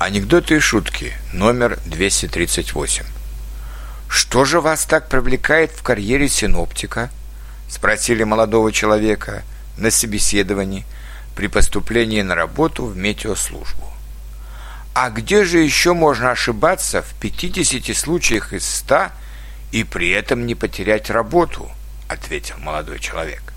Анекдоты и шутки, номер 238. «Что же вас так привлекает в карьере синоптика?» – спросили молодого человека на собеседовании при поступлении на работу в метеослужбу. «А где же еще можно ошибаться в 50 случаях из 100 и при этом не потерять работу?» – ответил молодой человек.